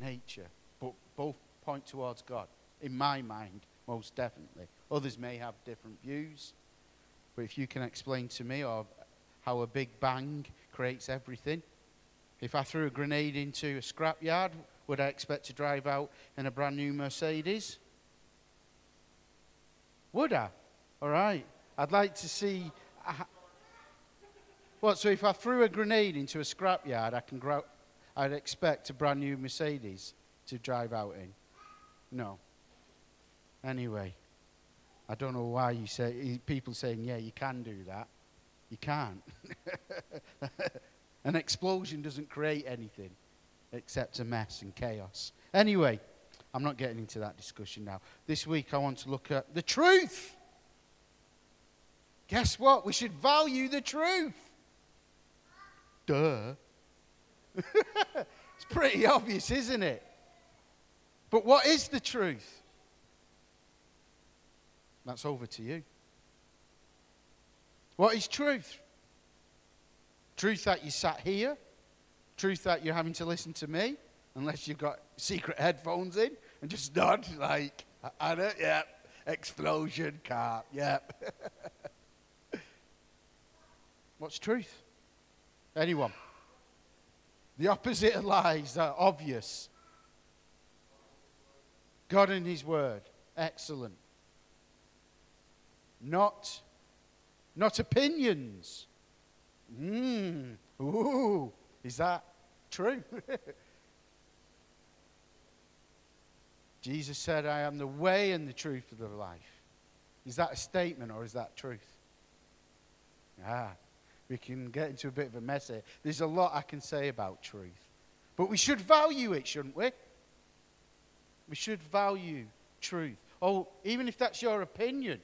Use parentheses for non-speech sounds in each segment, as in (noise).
nature, but both point towards God. In my mind, most definitely. Others may have different views. But if you can explain to me or how a big bang creates everything, if I threw a grenade into a scrapyard, would I expect to drive out in a brand new Mercedes? Would I? All right. I'd like to see. What, so if I threw a grenade into a scrapyard, I can grow, I'd expect a brand new Mercedes to drive out in? No. Anyway, I don't know why you say, people saying, yeah, you can do that. You can't. (laughs) An explosion doesn't create anything except a mess and chaos. Anyway, I'm not getting into that discussion now. This week I want to look at the truth. Guess what? We should value the truth. Duh. (laughs) it's pretty obvious, isn't it? But what is the truth? That's over to you. What is truth? Truth that you sat here? Truth that you're having to listen to me? Unless you've got secret headphones in and just nod like, I don't, yep, explosion, car, yep. (laughs) What's truth? Anyone? The opposite of lies are obvious. God and His Word. Excellent. Not, not opinions. Mmm. Ooh. Is that true? (laughs) Jesus said, I am the way and the truth of the life. Is that a statement or is that truth? Ah, we can get into a bit of a mess here. There's a lot I can say about truth. But we should value it, shouldn't we? We should value truth. Oh, even if that's your opinion,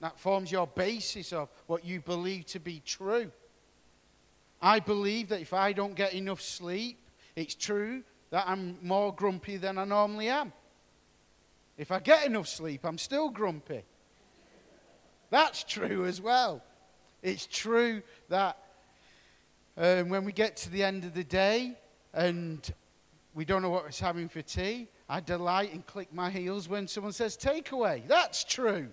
that forms your basis of what you believe to be true. I believe that if I don't get enough sleep, it's true that I'm more grumpy than I normally am. If I get enough sleep, I'm still grumpy. That's true as well. It's true that um, when we get to the end of the day and we don't know what we're having for tea, I delight and click my heels when someone says takeaway. That's true.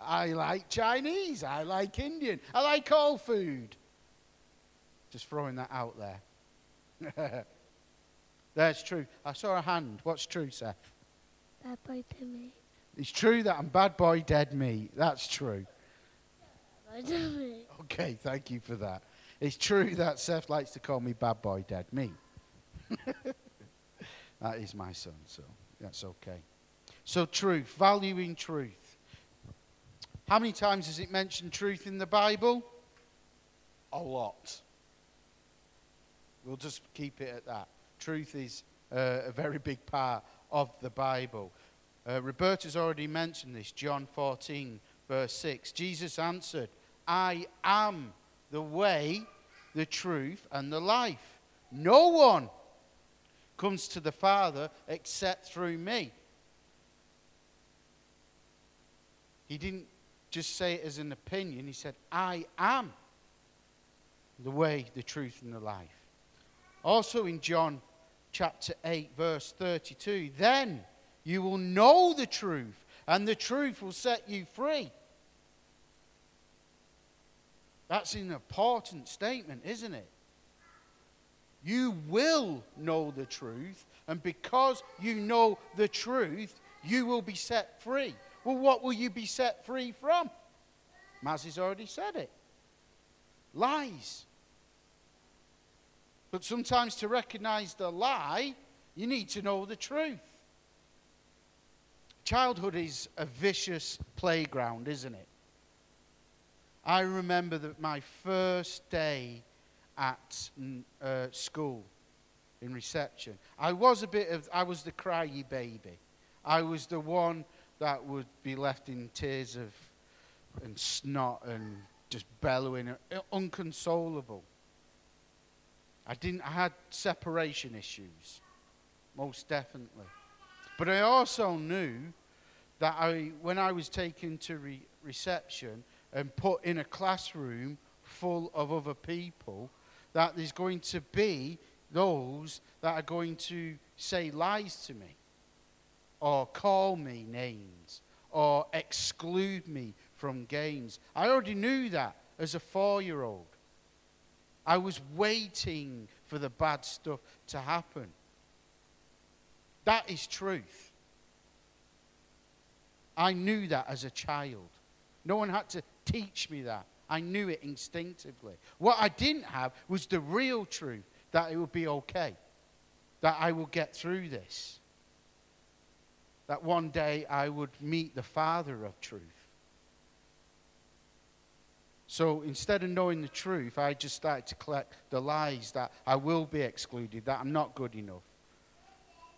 I like Chinese. I like Indian. I like all food. Just throwing that out there. (laughs) That's true. I saw a hand. What's true, Seth? Bad boy dead meat. It's true that I'm bad boy dead meat. That's true. Okay, thank you for that. It's true that Seth likes to call me bad boy dead Me. (laughs) that is my son, so that's okay. So, truth, valuing truth. How many times does it mention truth in the Bible? A lot. We'll just keep it at that. Truth is uh, a very big part of the Bible. Uh, Roberta's already mentioned this, John 14, verse 6. Jesus answered, I am the way, the truth, and the life. No one comes to the Father except through me. He didn't just say it as an opinion, he said, I am the way, the truth, and the life. Also in John chapter 8, verse 32, then you will know the truth, and the truth will set you free. That's an important statement, isn't it? You will know the truth, and because you know the truth, you will be set free. Well, what will you be set free from? Maz has already said it lies. But sometimes to recognize the lie, you need to know the truth. Childhood is a vicious playground, isn't it? I remember that my first day at uh, school in reception, I was a bit of, I was the cryy baby. I was the one that would be left in tears of and snot and just bellowing, uh, unconsolable. I didn't I had separation issues, most definitely. But I also knew that I, when I was taken to re- reception and put in a classroom full of other people, that there's going to be those that are going to say lies to me, or call me names, or exclude me from games. I already knew that as a four year old. I was waiting for the bad stuff to happen. That is truth. I knew that as a child. No one had to teach me that. I knew it instinctively. What I didn't have was the real truth that it would be okay, that I will get through this, that one day I would meet the Father of truth. So instead of knowing the truth, I just started to collect the lies that I will be excluded, that I'm not good enough,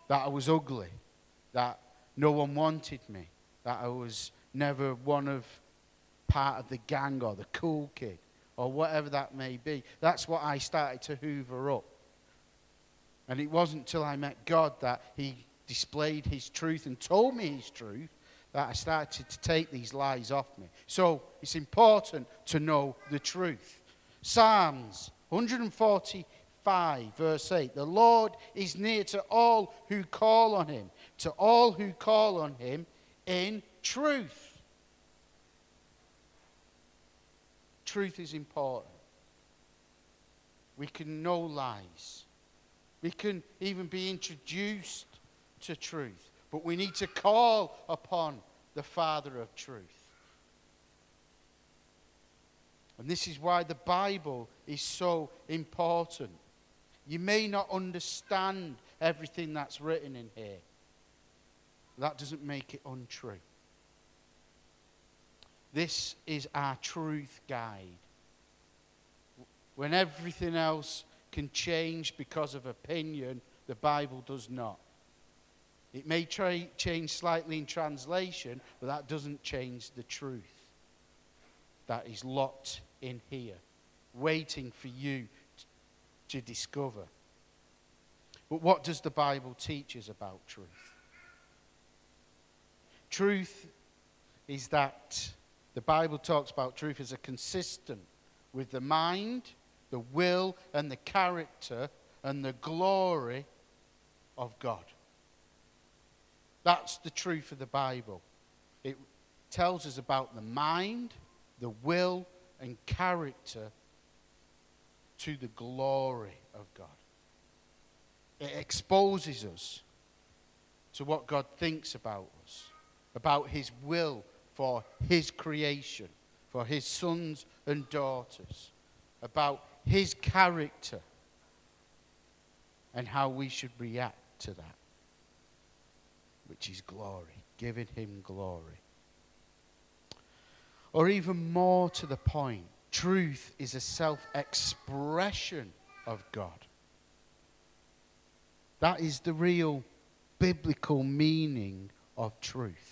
that I was ugly, that no one wanted me, that I was never one of part of the gang or the cool kid or whatever that may be. That's what I started to hoover up. And it wasn't until I met God that He displayed His truth and told me His truth that I started to take these lies off me. So it's important to know the truth. Psalms 145, verse 8 The Lord is near to all who call on Him, to all who call on Him in truth. Truth is important. We can know lies. We can even be introduced to truth. But we need to call upon the Father of truth. And this is why the Bible is so important. You may not understand everything that's written in here. That doesn't make it untrue. This is our truth guide. When everything else can change because of opinion, the Bible does not. It may tra- change slightly in translation, but that doesn't change the truth that is locked in here, waiting for you t- to discover. But what does the Bible teach us about truth? Truth is that the Bible talks about truth as a consistent with the mind, the will, and the character and the glory of God. That's the truth of the Bible. It tells us about the mind, the will, and character to the glory of God. It exposes us to what God thinks about us, about His will for His creation, for His sons and daughters, about His character, and how we should react to that which is glory, giving him glory. Or even more to the point, truth is a self expression of God. That is the real biblical meaning of truth.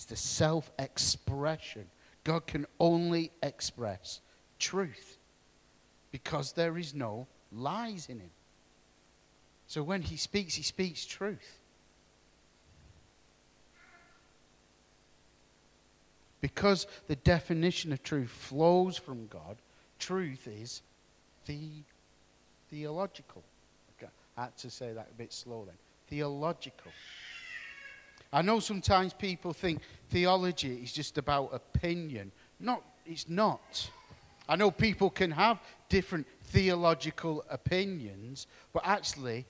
It's the self expression. God can only express truth because there is no lies in him. So when he speaks, he speaks truth. Because the definition of truth flows from God, truth is the theological. I had to say that a bit slow then. Theological. I know sometimes people think theology is just about opinion. Not, it's not. I know people can have different theological opinions, but actually,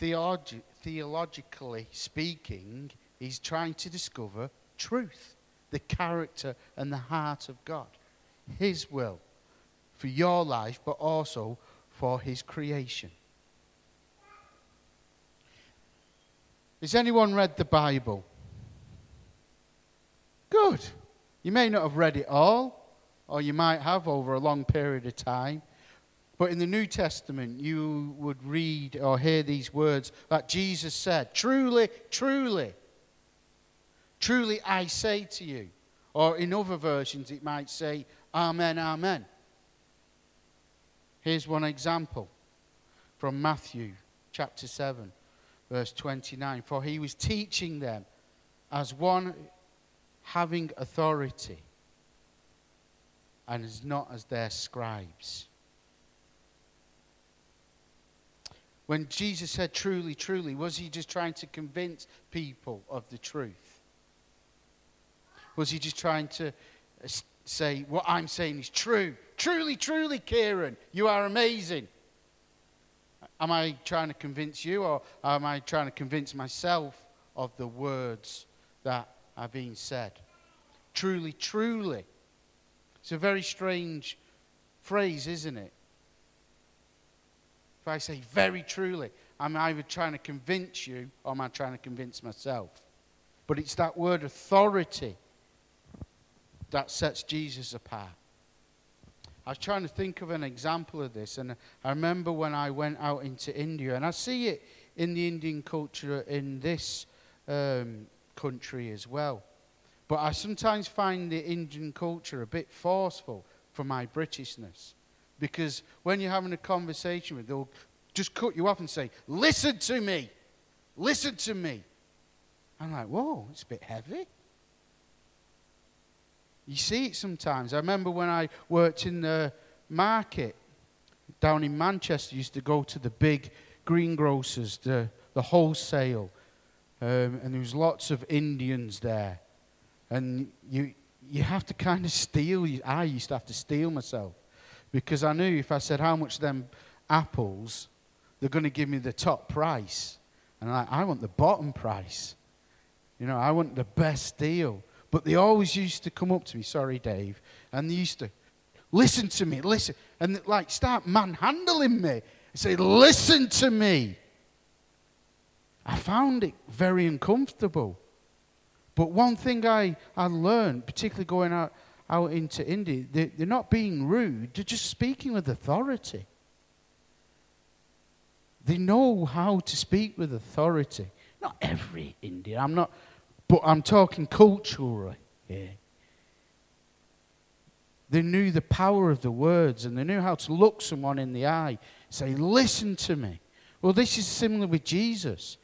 theologi- theologically speaking, he's trying to discover truth, the character and the heart of God, his will for your life, but also for his creation. Has anyone read the Bible? Good. You may not have read it all, or you might have over a long period of time. But in the New Testament, you would read or hear these words that Jesus said Truly, truly, truly I say to you. Or in other versions, it might say, Amen, Amen. Here's one example from Matthew chapter 7, verse 29. For he was teaching them as one having authority and as not as their scribes. When Jesus said truly, truly, was he just trying to convince people of the truth? Was he just trying to uh, say, what I'm saying is true? Truly, truly, Kieran, you are amazing. Am I trying to convince you or am I trying to convince myself of the words that are being said? Truly, truly. It's a very strange phrase, isn't it? If I say very truly, I'm either trying to convince you or am I trying to convince myself? But it's that word authority that sets Jesus apart. I was trying to think of an example of this, and I remember when I went out into India, and I see it in the Indian culture in this um, country as well. But I sometimes find the Indian culture a bit forceful for my Britishness. Because when you're having a conversation with them, they'll just cut you off and say, Listen to me. Listen to me. I'm like, Whoa, it's a bit heavy. You see it sometimes. I remember when I worked in the market down in Manchester, used to go to the big greengrocers, the, the wholesale, um, and there was lots of Indians there. And you, you have to kind of steel. I used to have to steel myself because I knew if I said how much them apples, they're going to give me the top price. And I, I want the bottom price. You know, I want the best deal. But they always used to come up to me, sorry, Dave, and they used to listen to me, listen, and like start manhandling me. Say, listen to me. I found it very uncomfortable. But one thing I, I learned, particularly going out, out into India, they, they're not being rude, they're just speaking with authority. They know how to speak with authority. Not every Indian, I'm not but I'm talking culturally here. They knew the power of the words and they knew how to look someone in the eye, say, Listen to me. Well, this is similar with Jesus.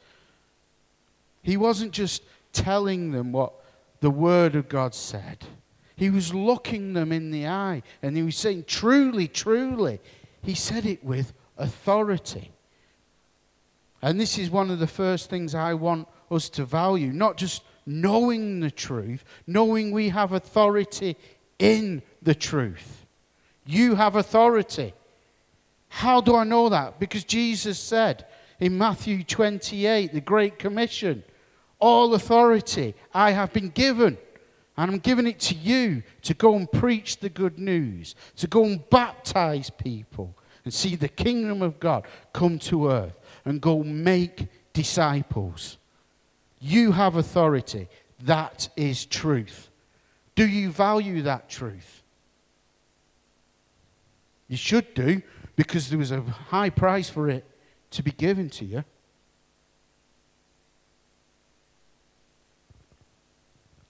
He wasn't just telling them what the Word of God said, he was looking them in the eye and he was saying, Truly, truly. He said it with authority. And this is one of the first things I want us to value, not just knowing the truth, knowing we have authority in the truth. You have authority. How do I know that? Because Jesus said in Matthew 28, the Great Commission, all authority I have been given. And I'm giving it to you to go and preach the good news, to go and baptize people and see the kingdom of God come to earth and go make disciples. You have authority. That is truth. Do you value that truth? You should do, because there was a high price for it to be given to you.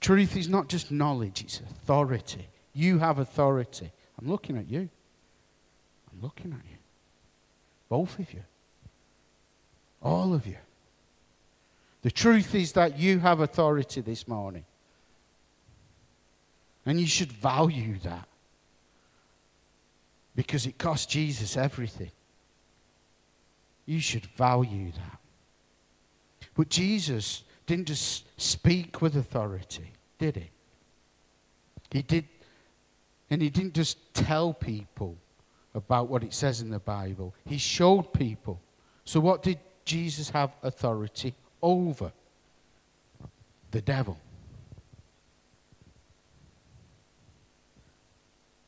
Truth is not just knowledge, it's authority. You have authority. I'm looking at you. I'm looking at you. Both of you. All of you. The truth is that you have authority this morning. And you should value that. Because it cost Jesus everything. You should value that. But Jesus didn't just speak with authority, did he? He did, and he didn't just tell people about what it says in the Bible, he showed people. So, what did Jesus have authority over the devil.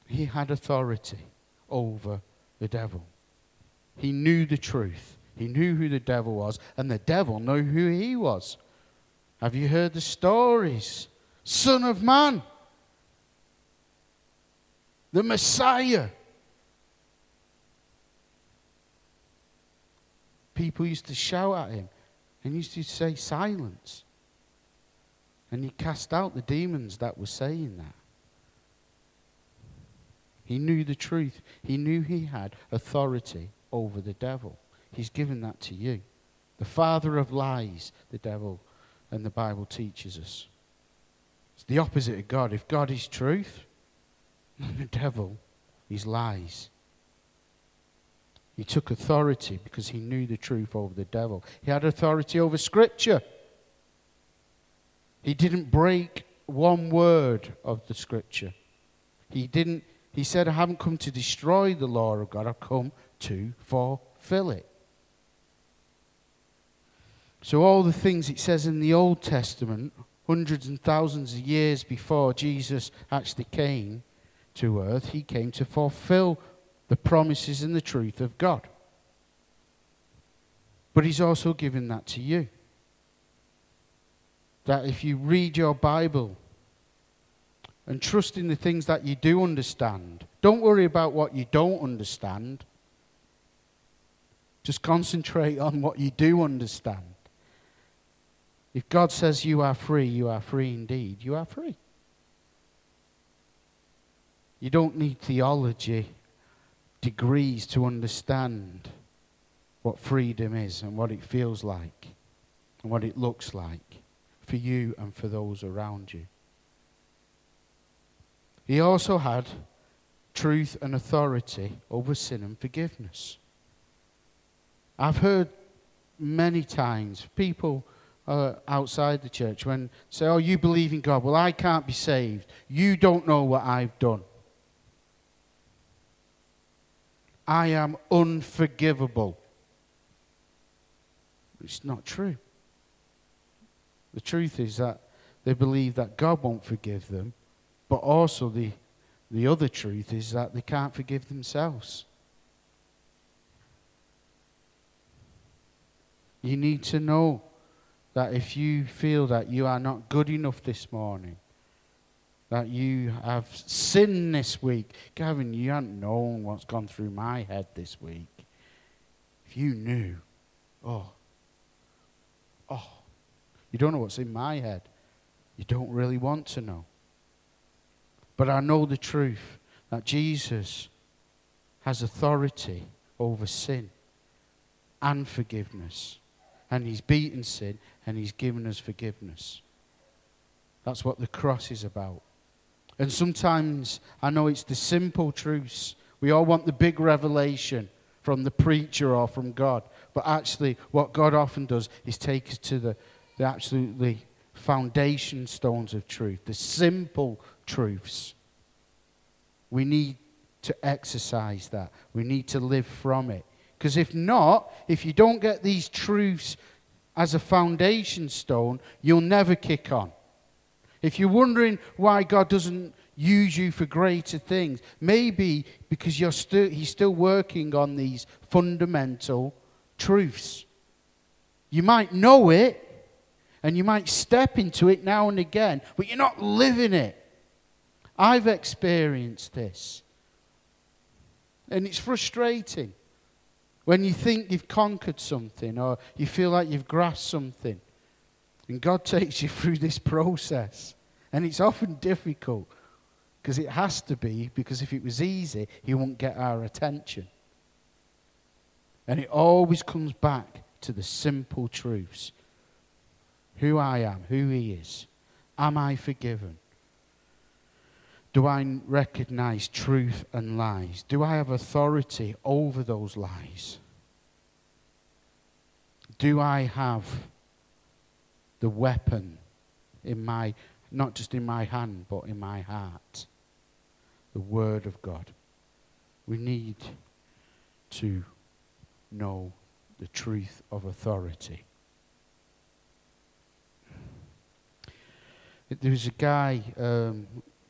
He had authority over the devil. He knew the truth. He knew who the devil was, and the devil knew who he was. Have you heard the stories? Son of Man, the Messiah. People used to shout at him. And he used to say, Silence. And he cast out the demons that were saying that. He knew the truth. He knew he had authority over the devil. He's given that to you. The father of lies, the devil, and the Bible teaches us. It's the opposite of God. If God is truth, (laughs) then the devil is lies. He took authority because he knew the truth over the devil. He had authority over Scripture. He didn't break one word of the Scripture. He didn't. He said, "I haven't come to destroy the law of God. I've come to fulfill it." So all the things it says in the Old Testament, hundreds and thousands of years before Jesus actually came to earth, he came to fulfill the promises and the truth of God. But he's also given that to you. That if you read your Bible and trust in the things that you do understand, don't worry about what you don't understand. Just concentrate on what you do understand. If God says you are free, you are free indeed. You are free. You don't need theology degrees to understand what freedom is and what it feels like and what it looks like for you and for those around you. He also had truth and authority over sin and forgiveness. I've heard many times people uh, outside the church when say, "Oh, you believe in God? Well, I can't be saved. You don't know what I've done." I am unforgivable. It's not true. The truth is that they believe that God won't forgive them, but also the, the other truth is that they can't forgive themselves. You need to know that if you feel that you are not good enough this morning, that you have sinned this week. Gavin, you haven't known what's gone through my head this week. If you knew, oh, oh, you don't know what's in my head. You don't really want to know. But I know the truth that Jesus has authority over sin and forgiveness. And he's beaten sin and he's given us forgiveness. That's what the cross is about. And sometimes I know it's the simple truths. We all want the big revelation from the preacher or from God. But actually, what God often does is take us to the, the absolutely foundation stones of truth, the simple truths. We need to exercise that. We need to live from it. Because if not, if you don't get these truths as a foundation stone, you'll never kick on. If you're wondering why God doesn't use you for greater things, maybe because you're He's still working on these fundamental truths. You might know it and you might step into it now and again, but you're not living it. I've experienced this. And it's frustrating when you think you've conquered something or you feel like you've grasped something. And God (laughs) takes you through this process. And it's often difficult because it has to be, because if it was easy, He won't get our attention. And it always comes back to the simple truths who I am, who He is. Am I forgiven? Do I recognize truth and lies? Do I have authority over those lies? Do I have the weapon in my, not just in my hand, but in my heart. The Word of God. We need to know the truth of authority. There was a guy, um,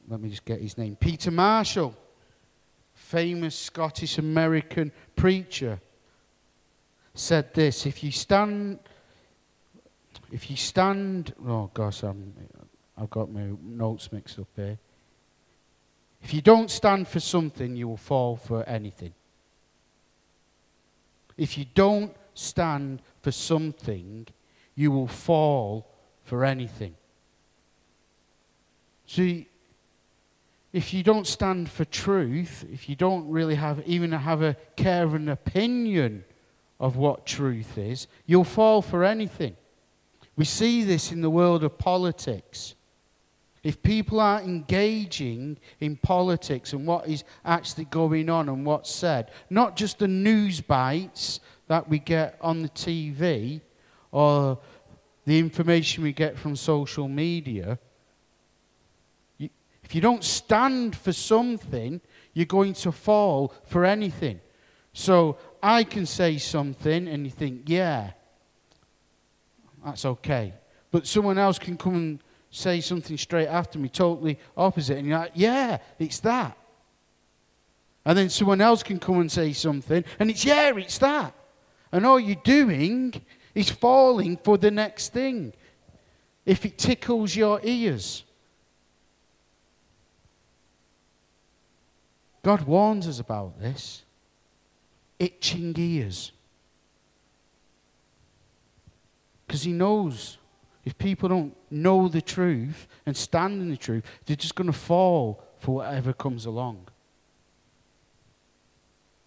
let me just get his name, Peter Marshall, famous Scottish American preacher, said this If you stand if you stand, oh gosh, I'm, I've got my notes mixed up here. If you don't stand for something, you will fall for anything. If you don't stand for something, you will fall for anything. See, if you don't stand for truth, if you don't really have even have a care of an opinion of what truth is, you'll fall for anything. We see this in the world of politics. If people aren't engaging in politics and what is actually going on and what's said, not just the news bites that we get on the TV or the information we get from social media, you, if you don't stand for something, you're going to fall for anything. So I can say something and you think, yeah, that's okay. But someone else can come and say something straight after me, totally opposite, and you're like, yeah, it's that. And then someone else can come and say something, and it's, yeah, it's that. And all you're doing is falling for the next thing if it tickles your ears. God warns us about this itching ears. Because He knows if people don't know the truth and stand in the truth, they're just going to fall for whatever comes along.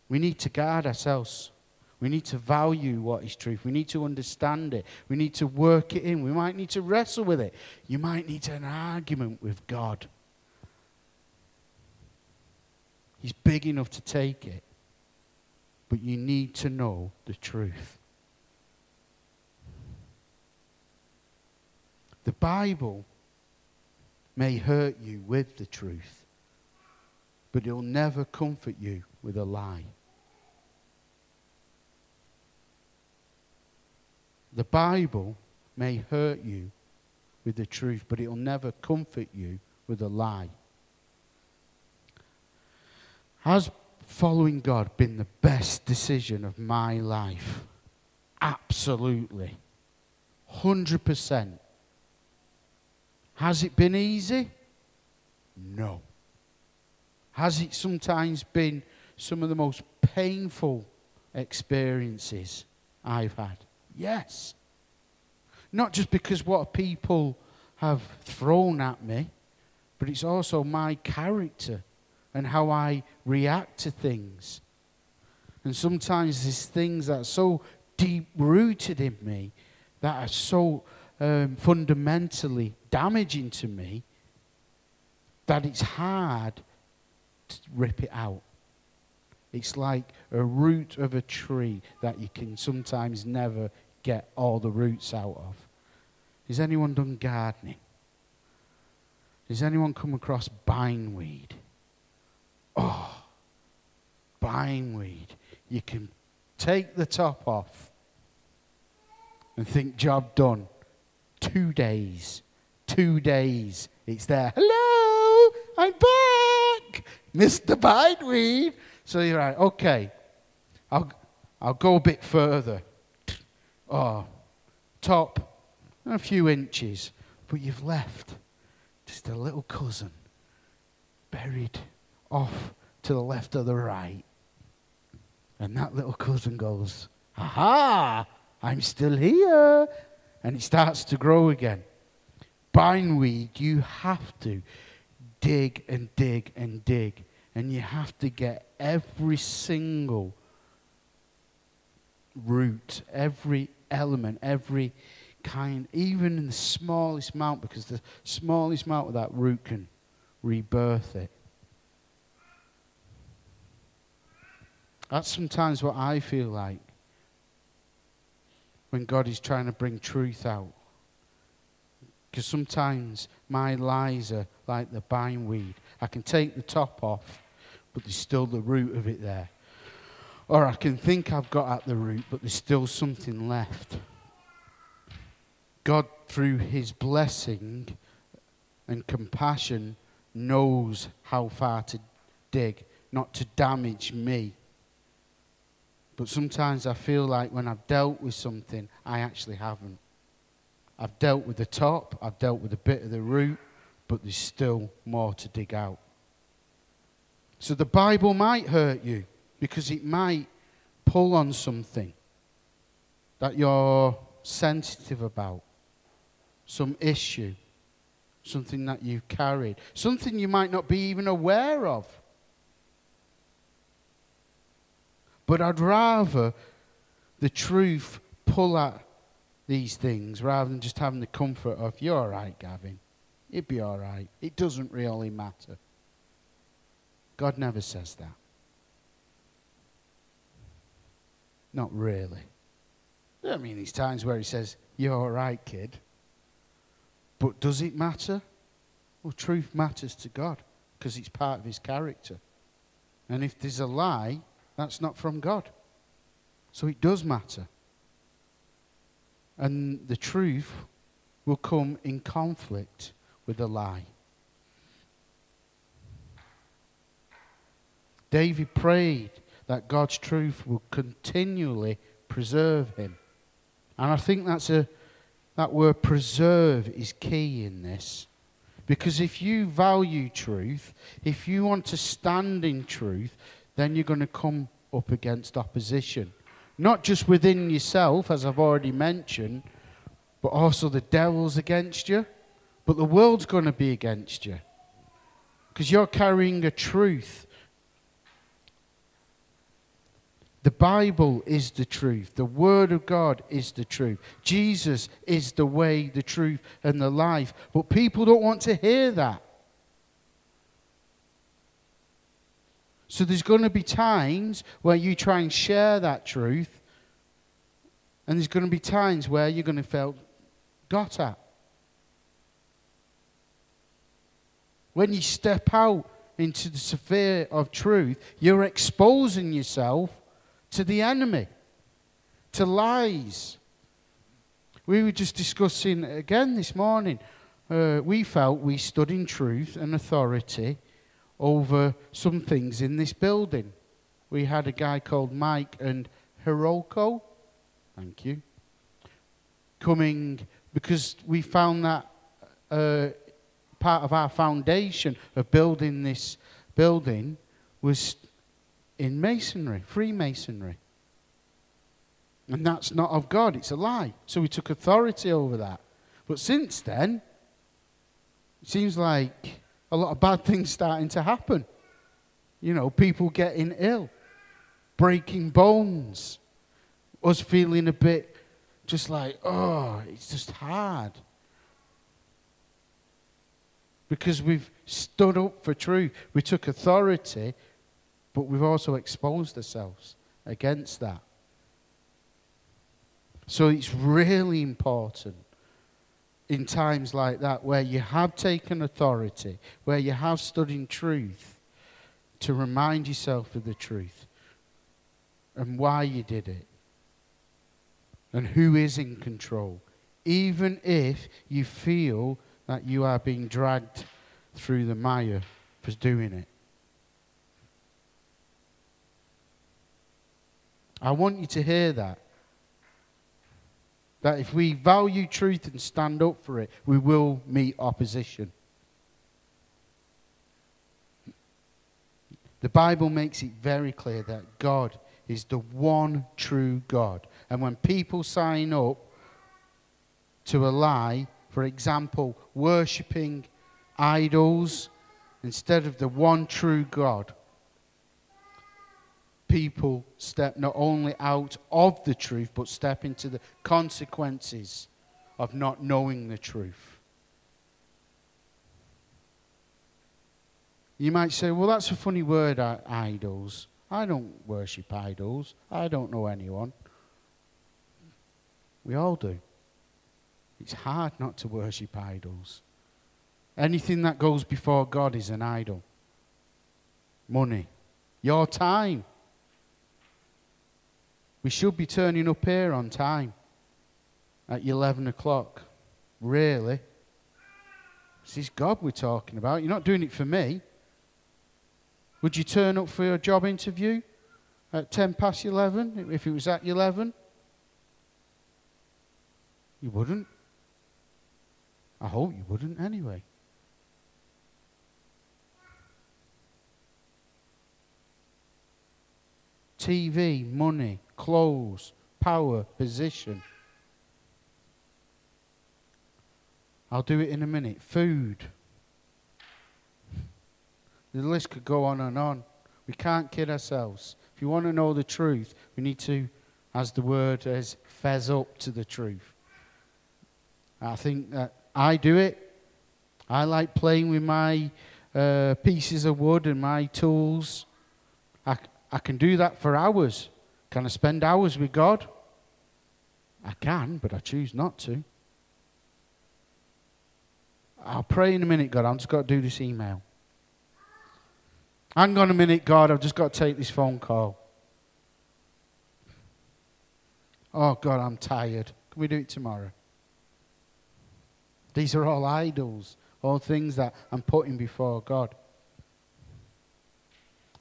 We need to guard ourselves. We need to value what is truth. We need to understand it. We need to work it in. We might need to wrestle with it. You might need an argument with God. He's big enough to take it. But you need to know the truth. The Bible may hurt you with the truth, but it'll never comfort you with a lie. The Bible may hurt you with the truth, but it'll never comfort you with a lie. Has following God been the best decision of my life? Absolutely. 100%. Has it been easy? No. Has it sometimes been some of the most painful experiences I've had? Yes. Not just because what people have thrown at me, but it's also my character and how I react to things. And sometimes there's things that are so deep rooted in me that are so um, fundamentally damaging to me that it's hard to rip it out. It's like a root of a tree that you can sometimes never get all the roots out of. Has anyone done gardening? Has anyone come across bindweed? Oh, bindweed. You can take the top off and think, job done. Two days two days. It's there. Hello, I'm back, Mr. Bindweed. So you're like, okay, I'll, I'll go a bit further. Oh, top, a few inches, but you've left just a little cousin buried off to the left or the right. And that little cousin goes, Aha, I'm still here. And it starts to grow again bindweed, you have to dig and dig and dig. And you have to get every single root, every element, every kind, even in the smallest amount, because the smallest amount of that root can rebirth it. That's sometimes what I feel like when God is trying to bring truth out. Because sometimes my lies are like the bindweed. I can take the top off, but there's still the root of it there. Or I can think I've got at the root, but there's still something left. God, through his blessing and compassion, knows how far to dig, not to damage me. But sometimes I feel like when I've dealt with something, I actually haven't. I've dealt with the top, I've dealt with a bit of the root, but there's still more to dig out. So the Bible might hurt you because it might pull on something that you're sensitive about, some issue, something that you've carried, something you might not be even aware of. But I'd rather the truth pull at these things rather than just having the comfort of, you're all right, Gavin. It'd be all right. It doesn't really matter. God never says that. Not really. I mean, there's times where he says, You're all right, kid. But does it matter? Well, truth matters to God because it's part of his character. And if there's a lie, that's not from God. So it does matter. And the truth will come in conflict with the lie. David prayed that God's truth would continually preserve him. And I think that's a, that word preserve is key in this. Because if you value truth, if you want to stand in truth, then you're going to come up against opposition. Not just within yourself, as I've already mentioned, but also the devil's against you. But the world's going to be against you. Because you're carrying a truth The Bible is the truth. The Word of God is the truth. Jesus is the way, the truth, and the life. But people don't want to hear that. So there's going to be times where you try and share that truth, and there's going to be times where you're going to feel got at. When you step out into the sphere of truth, you're exposing yourself to the enemy, to lies. We were just discussing again this morning. Uh, we felt we stood in truth and authority over some things in this building. We had a guy called Mike and Hiroko, thank you, coming because we found that uh, part of our foundation of building this building was in masonry, Freemasonry. And that's not of God, it's a lie. So we took authority over that. But since then, it seems like a lot of bad things starting to happen. You know, people getting ill, breaking bones, us feeling a bit just like, oh, it's just hard. Because we've stood up for truth, we took authority, but we've also exposed ourselves against that. So it's really important in times like that where you have taken authority, where you have stood in truth, to remind yourself of the truth and why you did it and who is in control, even if you feel that you are being dragged through the mire for doing it. I want you to hear that. That if we value truth and stand up for it, we will meet opposition. The Bible makes it very clear that God is the one true God. And when people sign up to a lie, for example, worshipping idols instead of the one true God, people step not only out of the truth, but step into the consequences of not knowing the truth. You might say, well, that's a funny word, idols. I don't worship idols. I don't know anyone. We all do. It's hard not to worship idols. Anything that goes before God is an idol. Money, your time, we should be turning up here on time at 11 o'clock. Really? This is God we're talking about. You're not doing it for me. Would you turn up for your job interview at 10 past 11 if it was at 11? You wouldn't. I hope you wouldn't anyway. TV, money, clothes, power, position. I'll do it in a minute. Food. The list could go on and on. We can't kid ourselves. If you want to know the truth, we need to, as the word is, fez up to the truth. I think that I do it. I like playing with my uh, pieces of wood and my tools. I, I can do that for hours. Can I spend hours with God? I can, but I choose not to. I'll pray in a minute, God. I've just got to do this email. Hang on a minute, God. I've just got to take this phone call. Oh, God, I'm tired. Can we do it tomorrow? These are all idols, all things that I'm putting before God.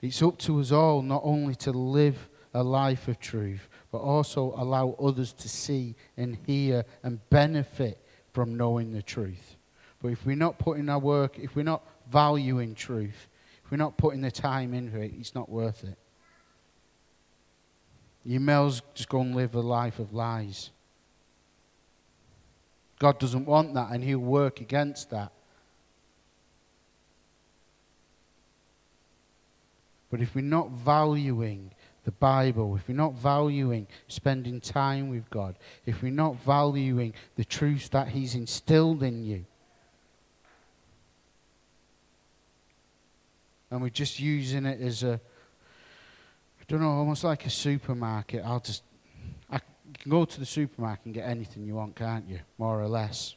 It's up to us all not only to live a life of truth, but also allow others to see and hear and benefit from knowing the truth. But if we're not putting our work, if we're not valuing truth, if we're not putting the time into it, it's not worth it. You may as just go and live a life of lies. God doesn't want that, and He'll work against that. But if we're not valuing the Bible, if we're not valuing spending time with God, if we're not valuing the truths that He's instilled in you, and we're just using it as a, I don't know, almost like a supermarket. I'll just, I, can go to the supermarket and get anything you want, can't you? More or less.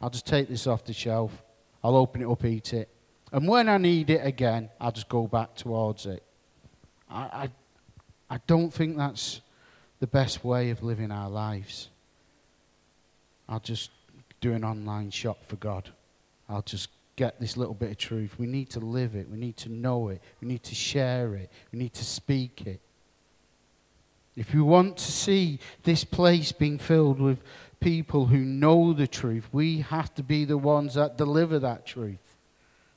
I'll just take this off the shelf. I'll open it up, eat it. And when I need it again, I'll just go back towards it. I, I, I don't think that's the best way of living our lives. I'll just do an online shop for God. I'll just get this little bit of truth. We need to live it. We need to know it. We need to share it. We need to speak it. If we want to see this place being filled with people who know the truth, we have to be the ones that deliver that truth.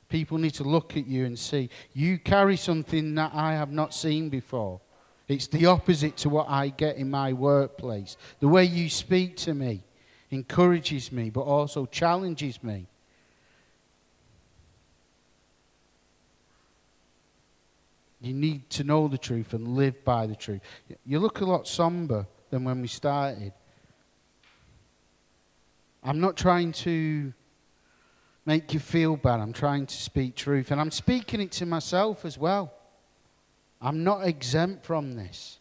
People need to look at you and see, you carry something that I have not seen before. It's the opposite to what I get in my workplace. The way you speak to me encourages me, but also challenges me. You need to know the truth and live by the truth. You look a lot somber than when we started. I'm not trying to make you feel bad. I'm trying to speak truth. And I'm speaking it to myself as well. I'm not exempt from this.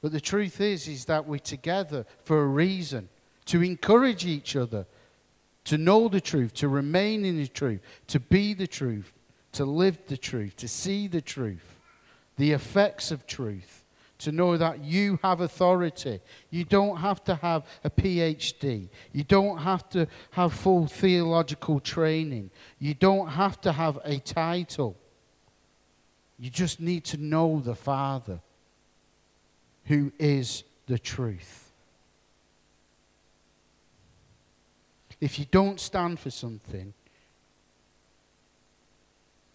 But the truth is, is that we're together for a reason to encourage each other, to know the truth, to remain in the truth, to be the truth, to live the truth, to see the truth, the effects of truth, to know that you have authority. You don't have to have a PhD. You don't have to have full theological training. You don't have to have a title. You just need to know the Father who is the truth. If you don't stand for something,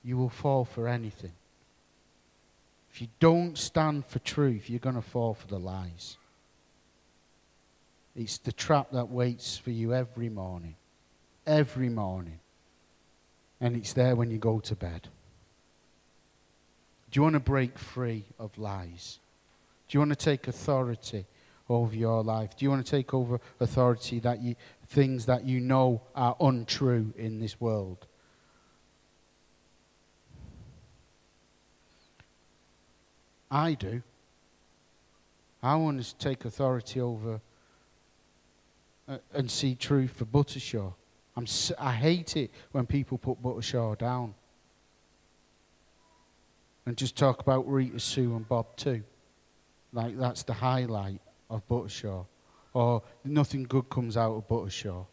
you will fall for anything. If you don't stand for truth, you're going to fall for the lies. It's the trap that waits for you every morning. Every morning. And it's there when you go to bed. Do you want to break free of lies? Do you want to take authority over your life? Do you want to take over authority that you things that you know are untrue in this world? I do. I want to take authority over uh, and see truth for Buttershaw. I'm, I hate it when people put Buttershaw down and just talk about Rita, Sue, and Bob too. Like that's the highlight of Buttershaw. Or nothing good comes out of Buttershaw.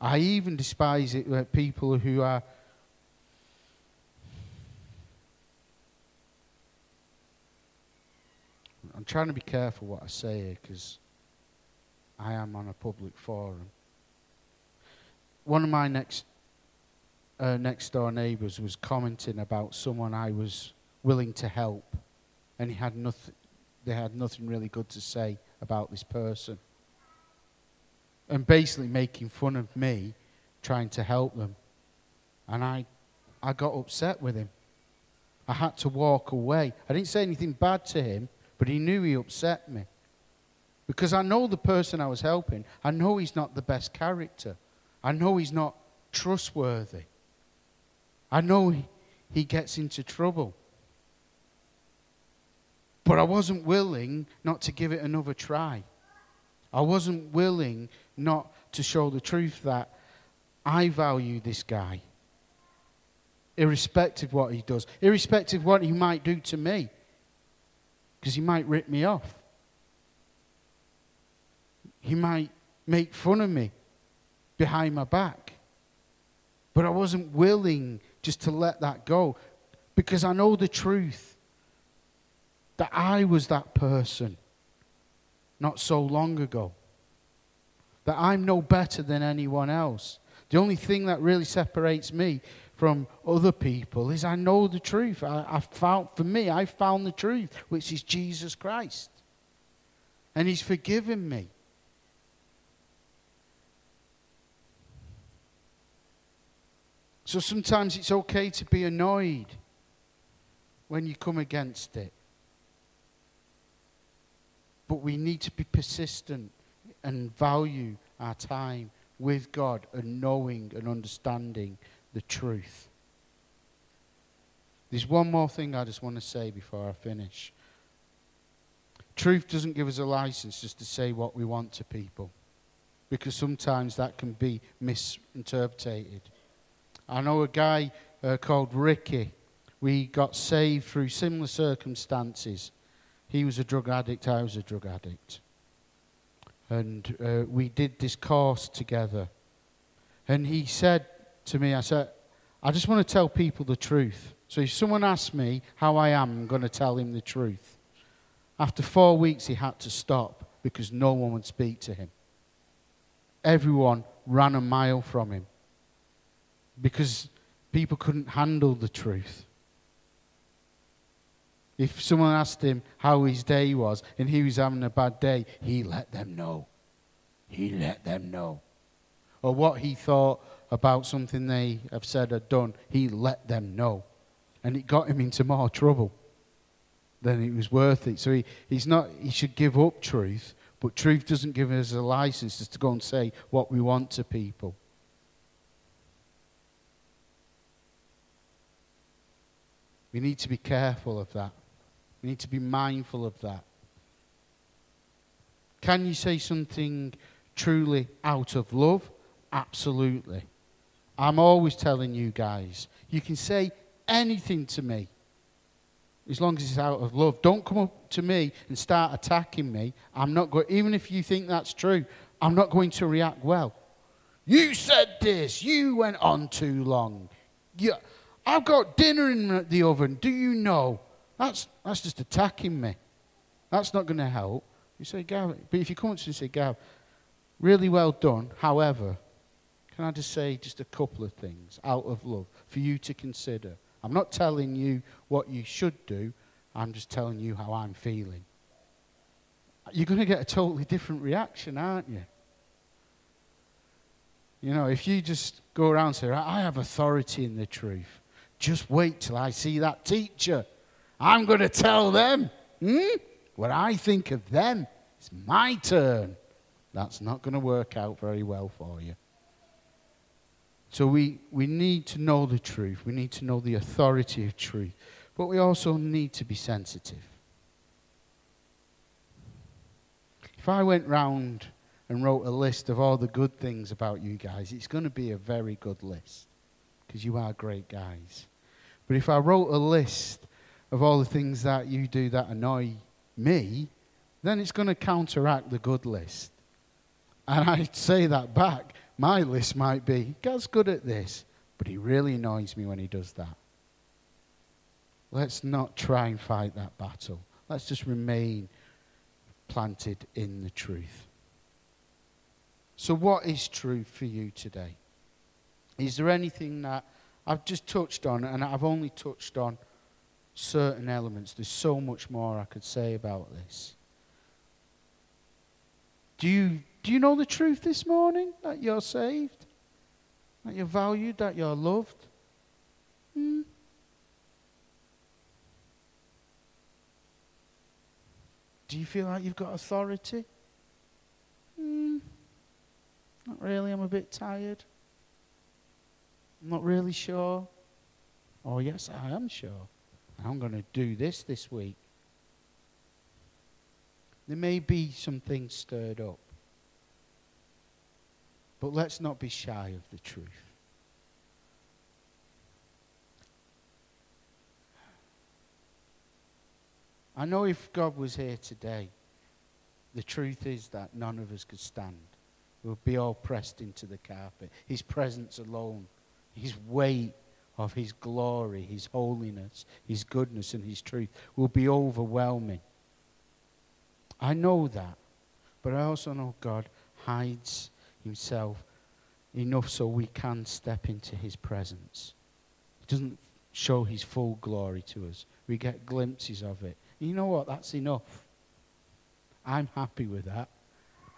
I even despise it when people who are I'm trying to be careful what I say because I am on a public forum. One of my next uh, next door neighbours was commenting about someone I was willing to help, and he had nothing. They had nothing really good to say about this person, and basically making fun of me trying to help them, and I, I got upset with him. I had to walk away. I didn't say anything bad to him. But he knew he upset me. Because I know the person I was helping. I know he's not the best character. I know he's not trustworthy. I know he, gets into trouble. But I wasn't willing not to give it another try. I wasn't willing not to show the truth that I value this guy, irrespective of what he does, irrespective of what he might do to me, because he might rip me off. He might make fun of me behind my back. But I wasn't willing just to let that go because I know the truth that I was that person not so long ago. That I'm no better than anyone else. The only thing that really separates me from other people is I know the truth. I, I found, for me, I found the truth, which is Jesus Christ. And He's forgiven me. So sometimes it's okay to be annoyed when you come against it. But we need to be persistent and value our time with God and knowing and understanding the truth. There's one more thing I just want to say before I finish. Truth doesn't give us a license just to say what we want to people because sometimes that can be misinterpreted. I know a guy uh, called Ricky. We got saved through similar circumstances. He was a drug addict, I was a drug addict. And uh, we did this course together. And he said to me, I said, I just want to tell people the truth. So if someone asks me how I am, I'm going to tell him the truth. After four weeks, he had to stop because no one would speak to him. Everyone ran a mile from him because people couldn't handle the truth. If someone asked him how his day was and he was having a bad day, he let them know. He let them know. Or what he thought about something they have said or done, he let them know. And it got him into more trouble than it was worth it. So he, he's not, he should give up truth, but truth doesn't give us a license just to go and say what we want to people. We need to be careful of that. We need to be mindful of that. Can you say something truly out of love? Absolutely. I'm always telling you guys, you can say anything to me as long as it's out of love. Don't come up to me and start attacking me. I'm not going, even if you think that's true, I'm not going to react well. You said this. You went on too long. You, I've got dinner in the oven. Do you know? That's, that's just attacking me. That's not going to help. You say, Gav, but if you come up to me and say, Gav, really well done. However, can I just say just a couple of things out of love for you to consider? I'm not telling you what you should do, I'm just telling you how I'm feeling. You're going to get a totally different reaction, aren't you? You know, if you just go around and say, I have authority in the truth, just wait till I see that teacher. I'm going to tell them hmm, what I think of them. It's my turn. That's not going to work out very well for you. So we, we need to know the truth. We need to know the authority of truth. But we also need to be sensitive. If I went round and wrote a list of all the good things about you guys, it's going to be a very good list because you are great guys. But if I wrote a list of all the things that you do that annoy me, then it's going to counteract the good list. And I'd say that back. My list might be, God's good at this, but he really annoys me when he does that. Let's not try and fight that battle. Let's just remain planted in the truth. So, what is truth for you today? Is there anything that I've just touched on, and I've only touched on certain elements. There's so much more I could say about this. Do you, do you know the truth this morning that you're saved? That you're valued? That you're loved? Hmm? Do you feel like you've got authority? Hmm. Not really, I'm a bit tired. I'm not really sure. Oh, yes, I am sure. I'm going to do this this week. There may be some things stirred up. But let's not be shy of the truth. I know if God was here today, the truth is that none of us could stand. We would be all pressed into the carpet. His presence alone, His weight of His glory, His holiness, His goodness, and His truth will be overwhelming. I know that. But I also know God hides Himself enough so we can step into His presence. He doesn't show His full glory to us, we get glimpses of it. You know what? That's enough. I'm happy with that.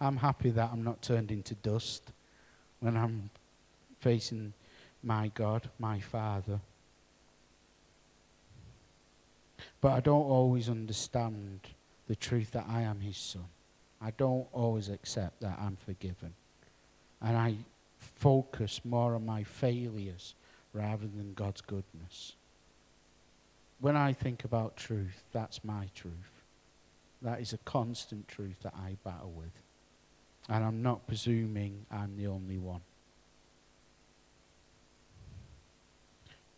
I'm happy that I'm not turned into dust when I'm facing my God, my Father. But I don't always understand the truth that I am His Son. I don't always accept that I'm forgiven. And I focus more on my failures rather than God's goodness. When I think about truth, that's my truth. That is a constant truth that I battle with. And I'm not presuming I'm the only one.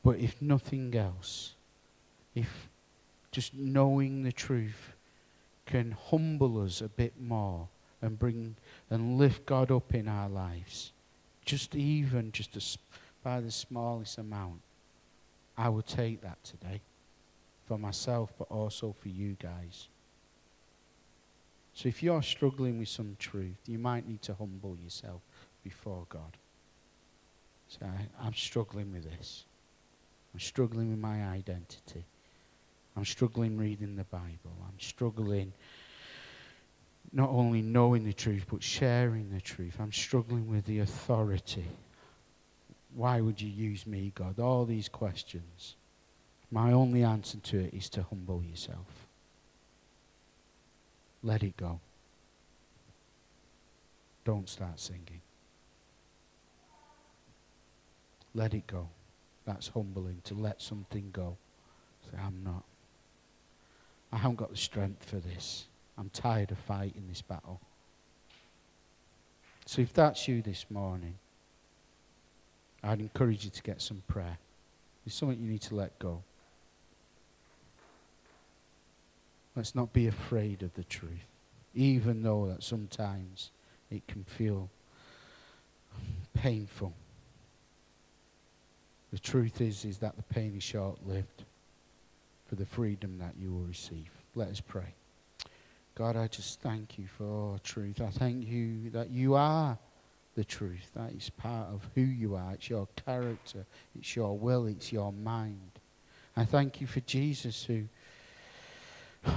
But if nothing else, if just knowing the truth can humble us a bit more and bring and lift God up in our lives, just even just a, by the smallest amount, I will take that today for myself, but also for you guys. So if you're struggling with some truth, you might need to humble yourself before God. Say, I'm struggling with this. I'm struggling with my identity. I'm struggling reading the Bible. I'm struggling not only knowing the truth, but sharing the truth. I'm struggling with the authority. Why would you use me, God? All these questions. My only answer to it is to humble yourself. Let it go. Don't start singing. Let it go. That's humbling to let something go. Say, I'm not. I haven't got the strength for this. I'm tired of fighting this battle. So if that's you this morning, I'd encourage you to get some prayer. It's something you need to let go. Let's not be afraid of the truth, even though that sometimes it can feel painful. The truth is, is that the pain is short-lived for the freedom that you will receive. Let us pray. God, I just thank you for truth. I thank you that you are the truth. That is part of who you are. It's your character, it's your will, it's your mind. I thank you for Jesus who (sighs)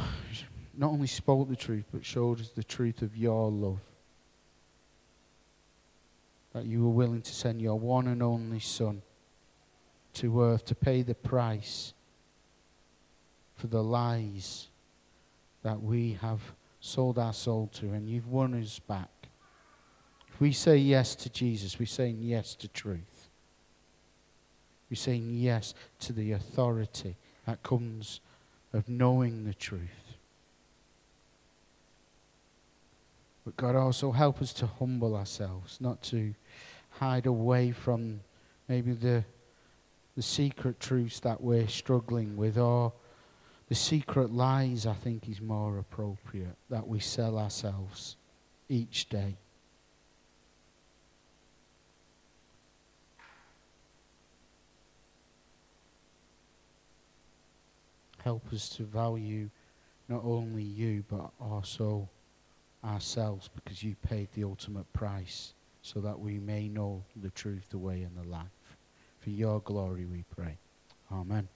not only spoke the truth, but showed us the truth of your love. That you were willing to send your one and only Son to earth to pay the price for the lies that we have sold our soul to, and you've won us back. If we say yes to Jesus, we're saying yes to truth. We're saying yes to the authority that comes of knowing the truth. But God also help us to humble ourselves, not to hide away from maybe the, the secret truths that we're struggling with or the secret lies, I think, is more appropriate that we sell ourselves each day. Help us to value not only you, but also ourselves because you paid the ultimate price so that we may know the truth, the way, and the life. For your glory we pray. Amen.